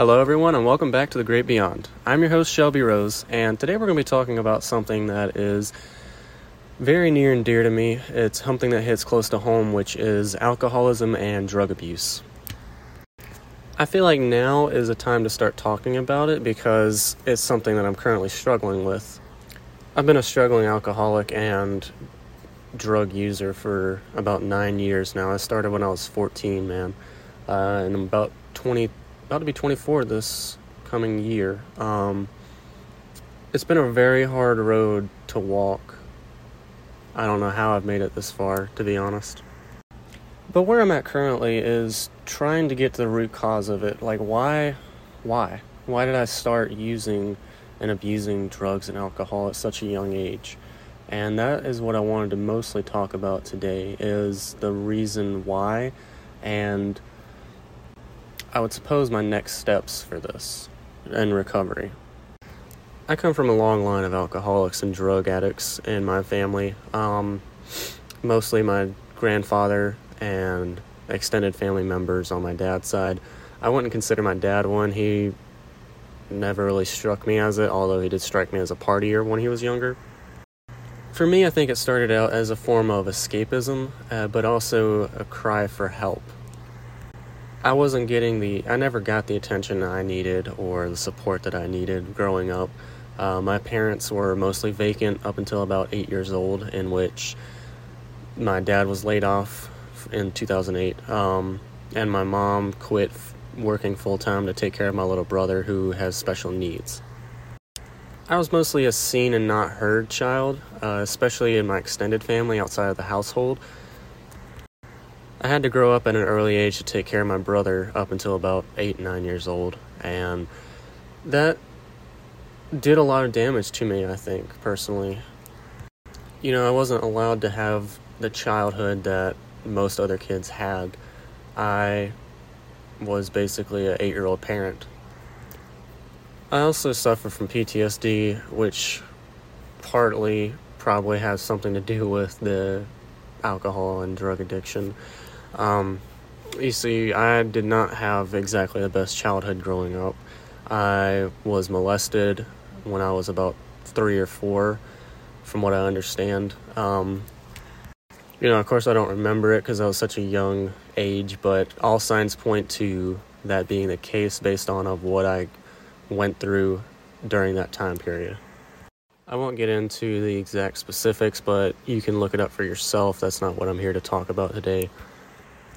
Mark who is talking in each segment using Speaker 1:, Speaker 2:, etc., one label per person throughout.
Speaker 1: Hello, everyone, and welcome back to The Great Beyond. I'm your host, Shelby Rose, and today we're going to be talking about something that is very near and dear to me. It's something that hits close to home, which is alcoholism and drug abuse. I feel like now is a time to start talking about it because it's something that I'm currently struggling with. I've been a struggling alcoholic and drug user for about nine years now. I started when I was 14, man, uh, and I'm about 20 about to be 24 this coming year. Um, it's been a very hard road to walk. I don't know how I've made it this far, to be honest. But where I'm at currently is trying to get to the root cause of it. Like, why? Why? Why did I start using and abusing drugs and alcohol at such a young age? And that is what I wanted to mostly talk about today is the reason why and I would suppose my next steps for this and recovery. I come from a long line of alcoholics and drug addicts in my family. Um, mostly my grandfather and extended family members on my dad's side. I wouldn't consider my dad one. He never really struck me as it, although he did strike me as a partier when he was younger. For me, I think it started out as a form of escapism, uh, but also a cry for help. I wasn't getting the, I never got the attention I needed or the support that I needed growing up. Uh, my parents were mostly vacant up until about eight years old, in which my dad was laid off in 2008, um, and my mom quit f- working full time to take care of my little brother who has special needs. I was mostly a seen and not heard child, uh, especially in my extended family outside of the household. I had to grow up at an early age to take care of my brother up until about eight, nine years old, and that did a lot of damage to me, I think, personally. You know, I wasn't allowed to have the childhood that most other kids had. I was basically an eight year old parent. I also suffer from PTSD, which partly probably has something to do with the alcohol and drug addiction. Um, you see, I did not have exactly the best childhood growing up. I was molested when I was about three or four, from what I understand. Um, you know, of course, I don't remember it because I was such a young age, but all signs point to that being the case based on of what I went through during that time period. I won't get into the exact specifics, but you can look it up for yourself. That's not what I'm here to talk about today.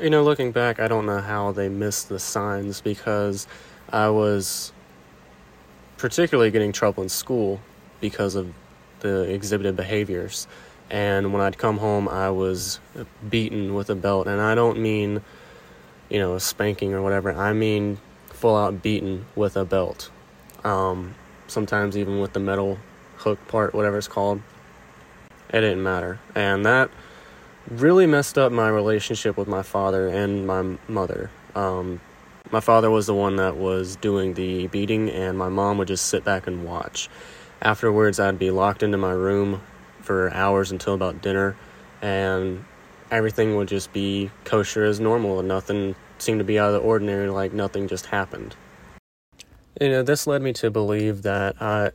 Speaker 1: You know, looking back, I don't know how they missed the signs because I was particularly getting trouble in school because of the exhibited behaviors. And when I'd come home, I was beaten with a belt. And I don't mean, you know, spanking or whatever. I mean full out beaten with a belt. Um, sometimes even with the metal hook part, whatever it's called. It didn't matter. And that really messed up my relationship with my father and my mother. Um, my father was the one that was doing the beating, and my mom would just sit back and watch. Afterwards, I'd be locked into my room for hours until about dinner, and everything would just be kosher as normal, and nothing seemed to be out of the ordinary, like nothing just happened. You know, this led me to believe that I,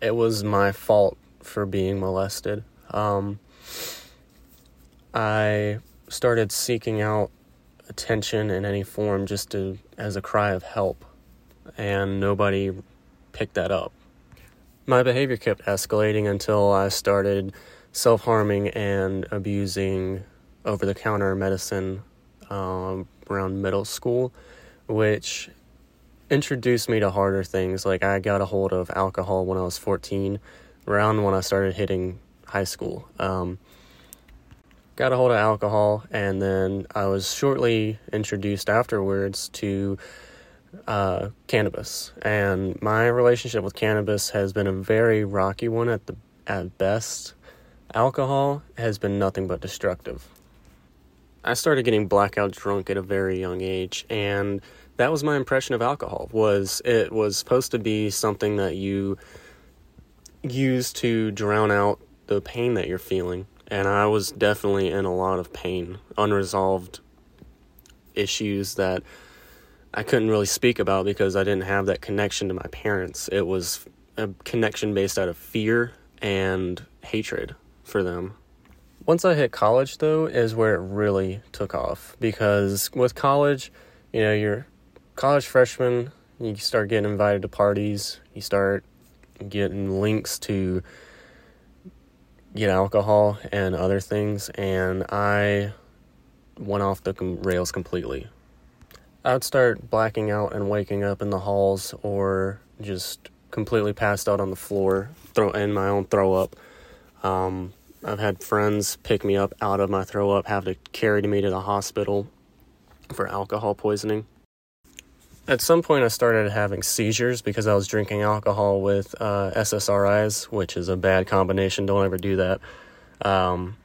Speaker 1: it was my fault for being molested. Um, I started seeking out attention in any form just to as a cry of help and nobody picked that up. My behavior kept escalating until I started self-harming and abusing over-the-counter medicine um, around middle school, which introduced me to harder things. Like I got a hold of alcohol when I was 14, around when I started hitting high school. Um, got a hold of alcohol, and then I was shortly introduced afterwards to uh, cannabis. And my relationship with cannabis has been a very rocky one at the at best. Alcohol has been nothing but destructive. I started getting blackout drunk at a very young age, and that was my impression of alcohol was it was supposed to be something that you use to drown out the pain that you're feeling and i was definitely in a lot of pain unresolved issues that i couldn't really speak about because i didn't have that connection to my parents it was a connection based out of fear and hatred for them once i hit college though is where it really took off because with college you know you're college freshman, you start getting invited to parties, you start getting links to get alcohol and other things, and I went off the rails completely. I'd start blacking out and waking up in the halls or just completely passed out on the floor throw in my own throw up. Um, I've had friends pick me up out of my throw up, have to carry me to the hospital for alcohol poisoning at some point I started having seizures because I was drinking alcohol with uh, SSRIs, which is a bad combination. Don't ever do that. Um,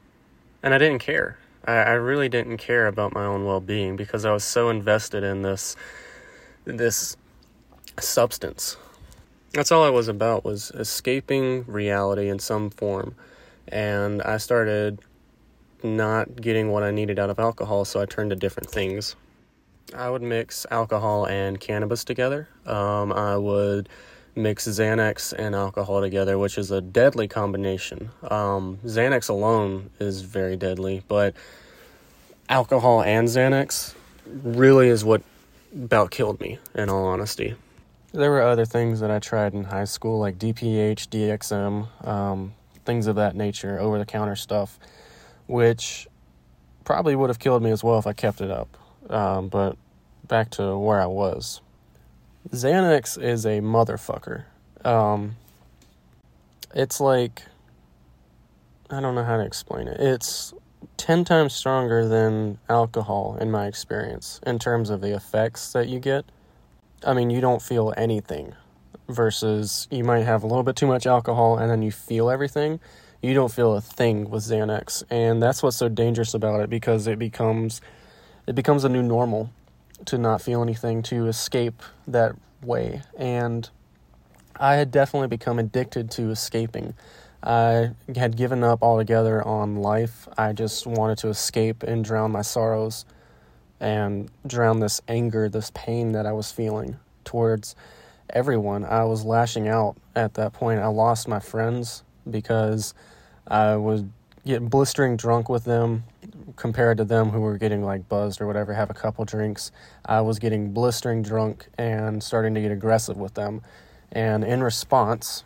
Speaker 1: and I didn't care. I, I, really didn't care about my own well-being because I was so invested in this this substance. That's all I was about was escaping reality in some form. And I started not getting what I needed out of alcohol, so I turned to different things. I would mix alcohol and cannabis together. Um, I would mix Xanax and alcohol together, which is a deadly combination. Um, Xanax alone is very deadly, but alcohol and Xanax really is what about killed me, in all honesty. There were other things that I tried in high school, like DPH, DXM, um, things of that nature, over the counter stuff, which probably would have killed me as well if I kept it up. Um, but back to where I was. Xanax is a motherfucker. Um, it's like I don't know how to explain it. It's 10 times stronger than alcohol in my experience in terms of the effects that you get. I mean, you don't feel anything versus you might have a little bit too much alcohol and then you feel everything. You don't feel a thing with Xanax, and that's what's so dangerous about it because it becomes it becomes a new normal to not feel anything, to escape that way. And I had definitely become addicted to escaping. I had given up altogether on life. I just wanted to escape and drown my sorrows and drown this anger, this pain that I was feeling towards everyone. I was lashing out at that point. I lost my friends because I was getting blistering drunk with them compared to them who were getting like buzzed or whatever, have a couple drinks. I was getting blistering drunk and starting to get aggressive with them. And in response,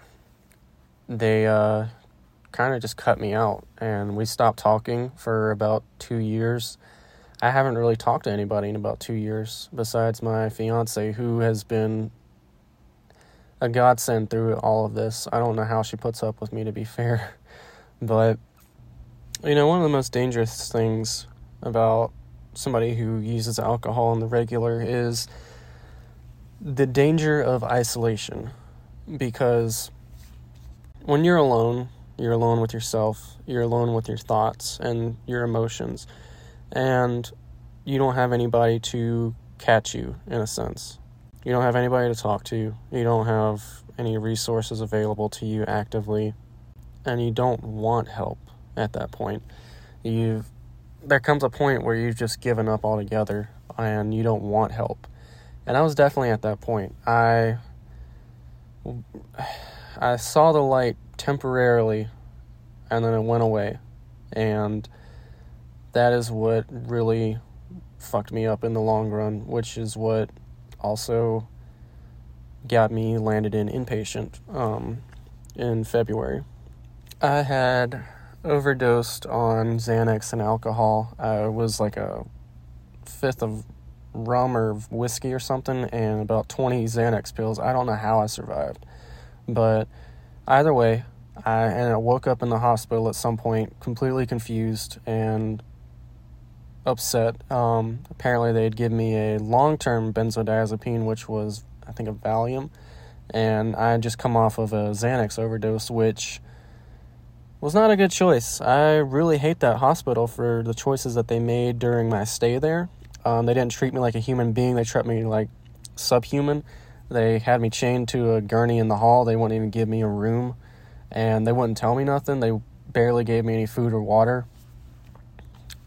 Speaker 1: they uh, kind of just cut me out and we stopped talking for about two years. I haven't really talked to anybody in about two years besides my fiance, who has been a godsend through all of this. I don't know how she puts up with me, to be fair, but you know, one of the most dangerous things about somebody who uses alcohol on the regular is the danger of isolation because when you're alone, you're alone with yourself, you're alone with your thoughts and your emotions, and you don't have anybody to catch you in a sense. You don't have anybody to talk to, you don't have any resources available to you actively, and you don't want help at that point. You've there comes a point where you've just given up altogether and you don't want help. And I was definitely at that point. I I saw the light temporarily and then it went away. And that is what really fucked me up in the long run, which is what also got me landed in inpatient um, in February. I had overdosed on Xanax and alcohol. Uh, it was like a fifth of rum or whiskey or something, and about 20 Xanax pills. I don't know how I survived. But either way, I, and I woke up in the hospital at some point completely confused and upset. Um, apparently, they had given me a long term benzodiazepine, which was, I think, a Valium. And I had just come off of a Xanax overdose, which was not a good choice. I really hate that hospital for the choices that they made during my stay there. Um, they didn't treat me like a human being. They treated me like subhuman. They had me chained to a gurney in the hall. They wouldn't even give me a room, and they wouldn't tell me nothing. They barely gave me any food or water.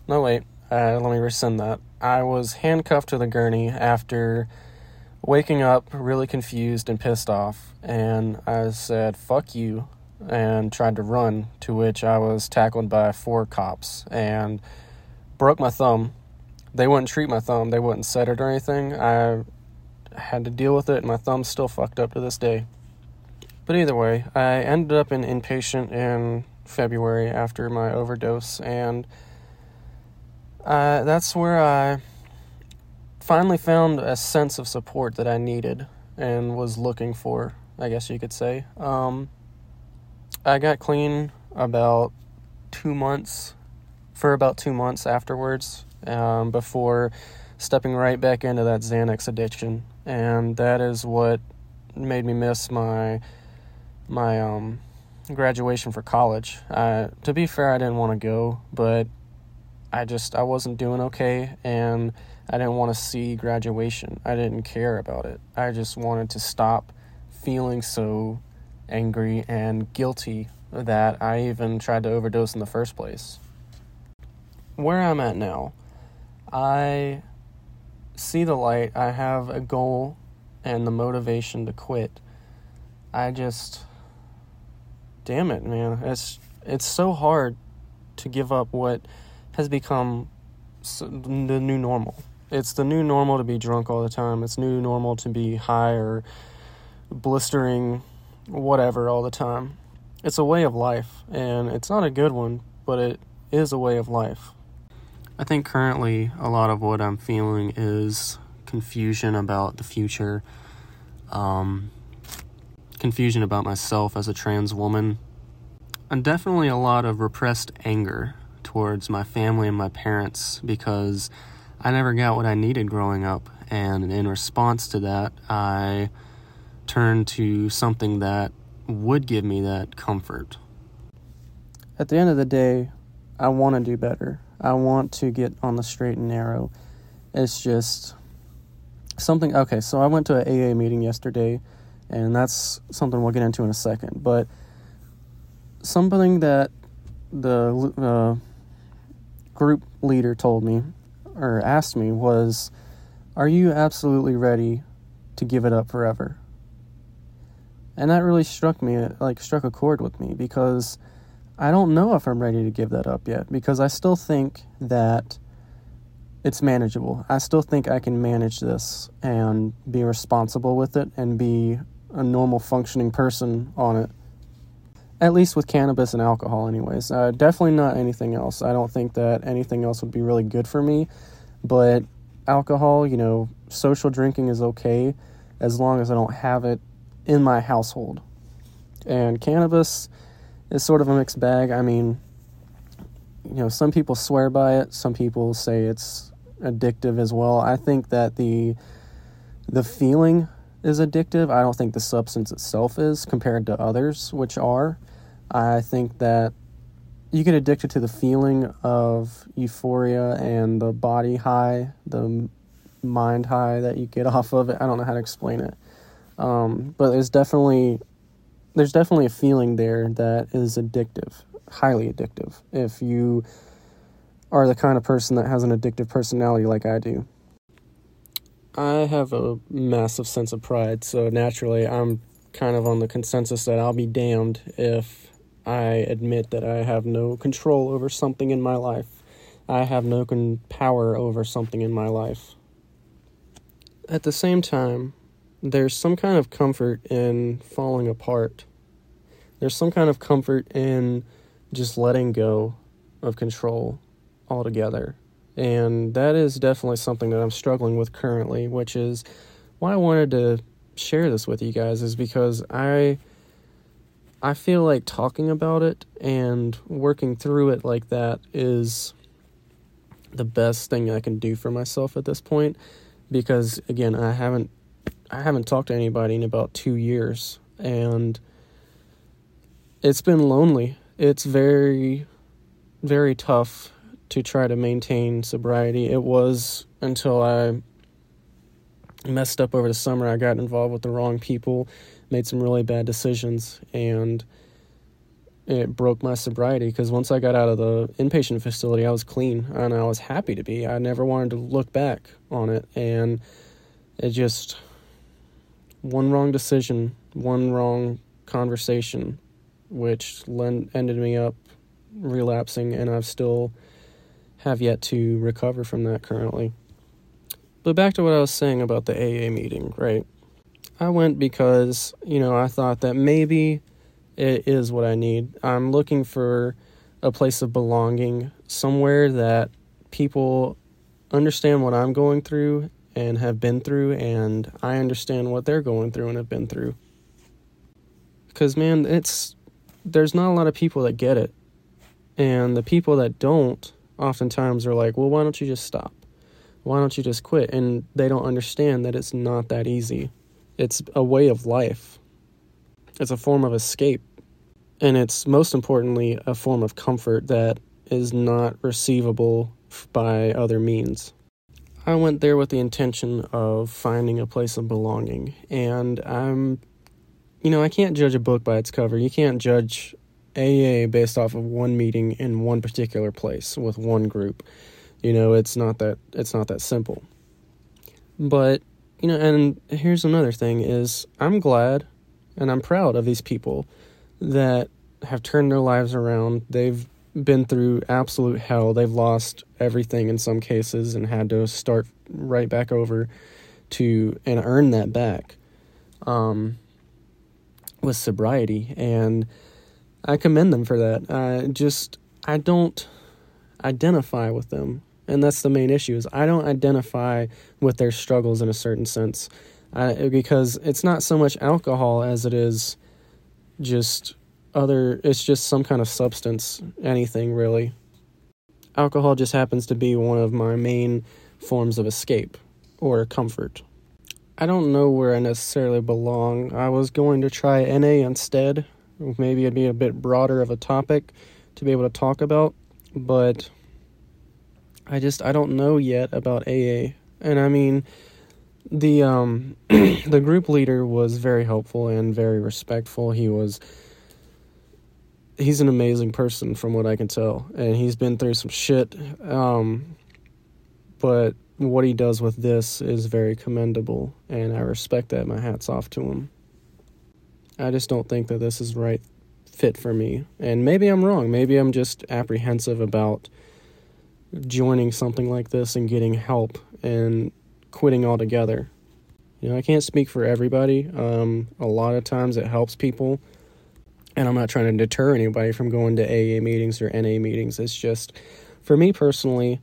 Speaker 1: No, wait. Uh, let me rescind that. I was handcuffed to the gurney after waking up really confused and pissed off, and I said, fuck you, and tried to run, to which I was tackled by four cops and broke my thumb. They wouldn't treat my thumb, they wouldn't set it or anything. I had to deal with it, and my thumb's still fucked up to this day. But either way, I ended up in inpatient in February after my overdose, and uh, that's where I finally found a sense of support that I needed and was looking for, I guess you could say. Um, I got clean about two months, for about two months afterwards, um, before stepping right back into that Xanax addiction. And that is what made me miss my my um, graduation for college. To be fair, I didn't want to go, but I just I wasn't doing okay, and I didn't want to see graduation. I didn't care about it. I just wanted to stop feeling so angry and guilty that I even tried to overdose in the first place. Where I'm at now, I see the light. I have a goal and the motivation to quit. I just damn it, man. It's it's so hard to give up what has become the new normal it's the new normal to be drunk all the time. It's new normal to be high or blistering whatever all the time. It's a way of life, and it's not a good one, but it is a way of life. I think currently a lot of what I'm feeling is confusion about the future, um, confusion about myself as a trans woman, and definitely a lot of repressed anger towards my family and my parents because I never got what I needed growing up, and in response to that, I turned to something that would give me that comfort. At the end of the day, I want to do better. I want to get on the straight and narrow. It's just something. Okay, so I went to an AA meeting yesterday, and that's something we'll get into in a second. But something that the uh, group leader told me or asked me was, Are you absolutely ready to give it up forever? And that really struck me, like, struck a chord with me because I don't know if I'm ready to give that up yet because I still think that it's manageable. I still think I can manage this and be responsible with it and be a normal functioning person on it. At least with cannabis and alcohol, anyways. Uh, definitely not anything else. I don't think that anything else would be really good for me. But alcohol, you know, social drinking is okay as long as I don't have it in my household. And cannabis is sort of a mixed bag. I mean, you know, some people swear by it, some people say it's addictive as well. I think that the the feeling is addictive. I don't think the substance itself is compared to others which are. I think that you get addicted to the feeling of euphoria and the body high, the mind high that you get off of it. I don't know how to explain it. Um, but there's definitely there's definitely a feeling there that is addictive, highly addictive. If you are the kind of person that has an addictive personality like I do. I have a massive sense of pride, so naturally I'm kind of on the consensus that I'll be damned if I admit that I have no control over something in my life. I have no con- power over something in my life. At the same time, there's some kind of comfort in falling apart. There's some kind of comfort in just letting go of control altogether. And that is definitely something that I'm struggling with currently, which is why I wanted to share this with you guys, is because I I feel like talking about it and working through it like that is the best thing I can do for myself at this point because again, I haven't I haven't talked to anybody in about 2 years and it's been lonely. It's very very tough to try to maintain sobriety. It was until I messed up over the summer. I got involved with the wrong people, made some really bad decisions, and it broke my sobriety because once I got out of the inpatient facility, I was clean and I was happy to be. I never wanted to look back on it, and it just one wrong decision, one wrong conversation, which ended me up relapsing, and I've still have yet to recover from that currently. But back to what I was saying about the AA meeting, right? I went because, you know, I thought that maybe it is what I need. I'm looking for a place of belonging, somewhere that people understand what I'm going through and have been through, and I understand what they're going through and have been through. Because, man, it's there's not a lot of people that get it. And the people that don't oftentimes are like, well, why don't you just stop? Why don't you just quit? And they don't understand that it's not that easy. It's a way of life, it's a form of escape. And it's most importantly a form of comfort that is not receivable by other means. I went there with the intention of finding a place of belonging. And I'm, you know, I can't judge a book by its cover. You can't judge AA based off of one meeting in one particular place with one group. You know, it's not that it's not that simple. But, you know, and here's another thing is I'm glad and I'm proud of these people that have turned their lives around. They've been through absolute hell. They've lost everything in some cases and had to start right back over to and earn that back um, with sobriety. And I commend them for that. I just I don't identify with them, and that's the main issue. Is I don't identify with their struggles in a certain sense, I, because it's not so much alcohol as it is just other. It's just some kind of substance, anything really. Alcohol just happens to be one of my main forms of escape or comfort. I don't know where I necessarily belong. I was going to try NA instead, Maybe it'd be a bit broader of a topic to be able to talk about, but I just I don't know yet about AA. And I mean, the um the group leader was very helpful and very respectful. He was he's an amazing person from what I can tell, and he's been through some shit. Um, but what he does with this is very commendable, and I respect that. My hat's off to him. I just don't think that this is right fit for me. And maybe I'm wrong. Maybe I'm just apprehensive about joining something like this and getting help and quitting altogether. You know, I can't speak for everybody. Um, a lot of times it helps people, and I'm not trying to deter anybody from going to AA meetings or NA meetings. It's just, for me personally,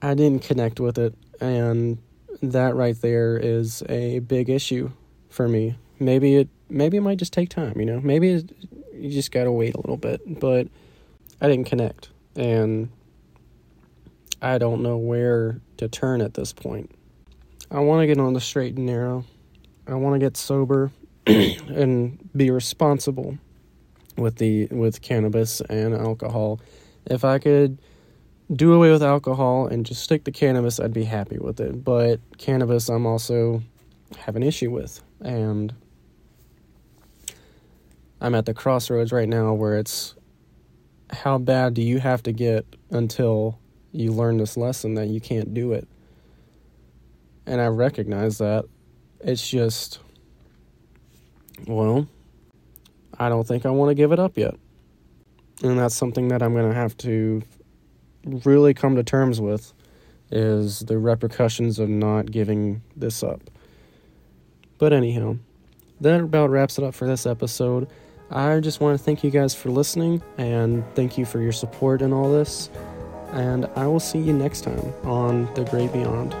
Speaker 1: I didn't connect with it, and that right there is a big issue for me. Maybe it maybe it might just take time, you know? Maybe it, you just got to wait a little bit, but I didn't connect and I don't know where to turn at this point. I want to get on the straight and narrow. I want to get sober and be responsible with the with cannabis and alcohol. If I could do away with alcohol and just stick to cannabis, I'd be happy with it. But cannabis I'm also have an issue with and I'm at the crossroads right now where it's how bad do you have to get until you learn this lesson that you can't do it? And I recognize that. It's just, well, I don't think I want to give it up yet. And that's something that I'm going to have to really come to terms with is the repercussions of not giving this up. But anyhow, that about wraps it up for this episode. I just want to thank you guys for listening and thank you for your support in all this. And I will see you next time on The Great Beyond.